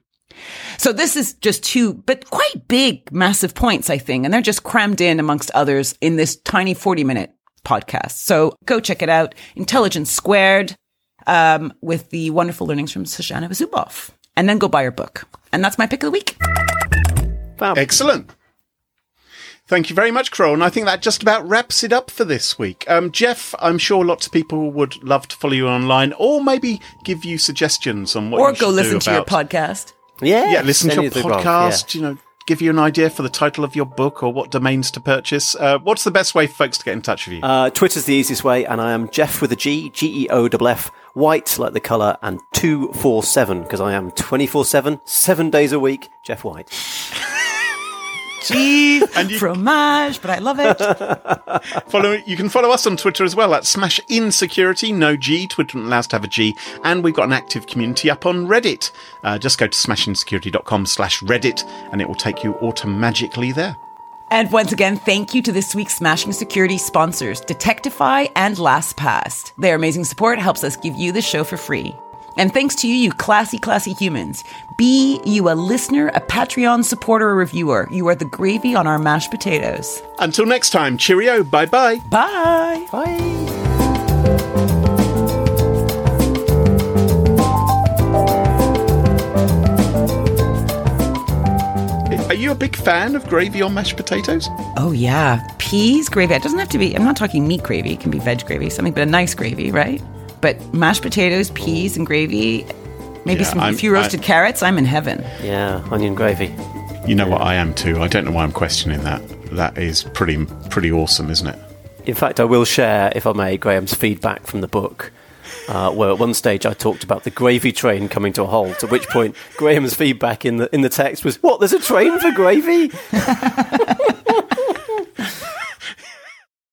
So this is just two, but quite big, massive points, I think. And they're just crammed in amongst others in this tiny 40 minute podcast. So go check it out. Intelligence Squared, um, with the wonderful learnings from Shoshana Zuboff. And then go buy her book. And that's my pick of the week. Fab. Excellent. Thank you very much, Carole. And I think that just about wraps it up for this week. Um, Geoff, I'm sure lots of people would love to follow you online or maybe give you suggestions on what or you go listen do to your podcast. Yeah, Yeah, listen to your of the above, podcast, you know, give you an idea for the title of your book or what domains to purchase. Uh, what's the best way for folks to get in touch with you? yeah. Uh, Twitter's the easiest way, and I am Geoff with a G, G E O F F, White like the colour, and 247, because I am 24 7, seven days a week, Geoff White. Cheese, And you- fromage, but I love it. Follow. You can follow us on Twitter as well at Smash Insecurity. No G. Twitter allows to have a G, and we've got an active community up on Reddit. Uh, just go to smashinsecurity.com/slash Reddit, and it will take you automatically there. And once again, thank you to this week's Smashing Security sponsors, Detectify and LastPass. Their amazing support helps us give you the show for free. And thanks to you, you classy, classy humans. Be you a listener, a Patreon supporter, or reviewer. You are the gravy on our mashed potatoes. Until next time, cheerio. Bye bye. Bye. Bye. Are you a big fan of gravy on mashed potatoes? Oh, yeah. Peas gravy. It doesn't have to be, I'm not talking meat gravy. It can be veg gravy, something, but a nice gravy, right? But mashed potatoes, peas, and gravy, maybe Yeah, some, a I'm- few roasted I- carrots, I'm in heaven. Yeah, onion gravy. You know what I am too. I don't know why I'm questioning that. That is pretty pretty awesome, isn't it? In fact, I will share, if I may, Graham's feedback from the book. Uh, where at one stage I talked about the gravy train coming to a halt. At which point, Graham's feedback in the in the text was, "What? There's a train for gravy?"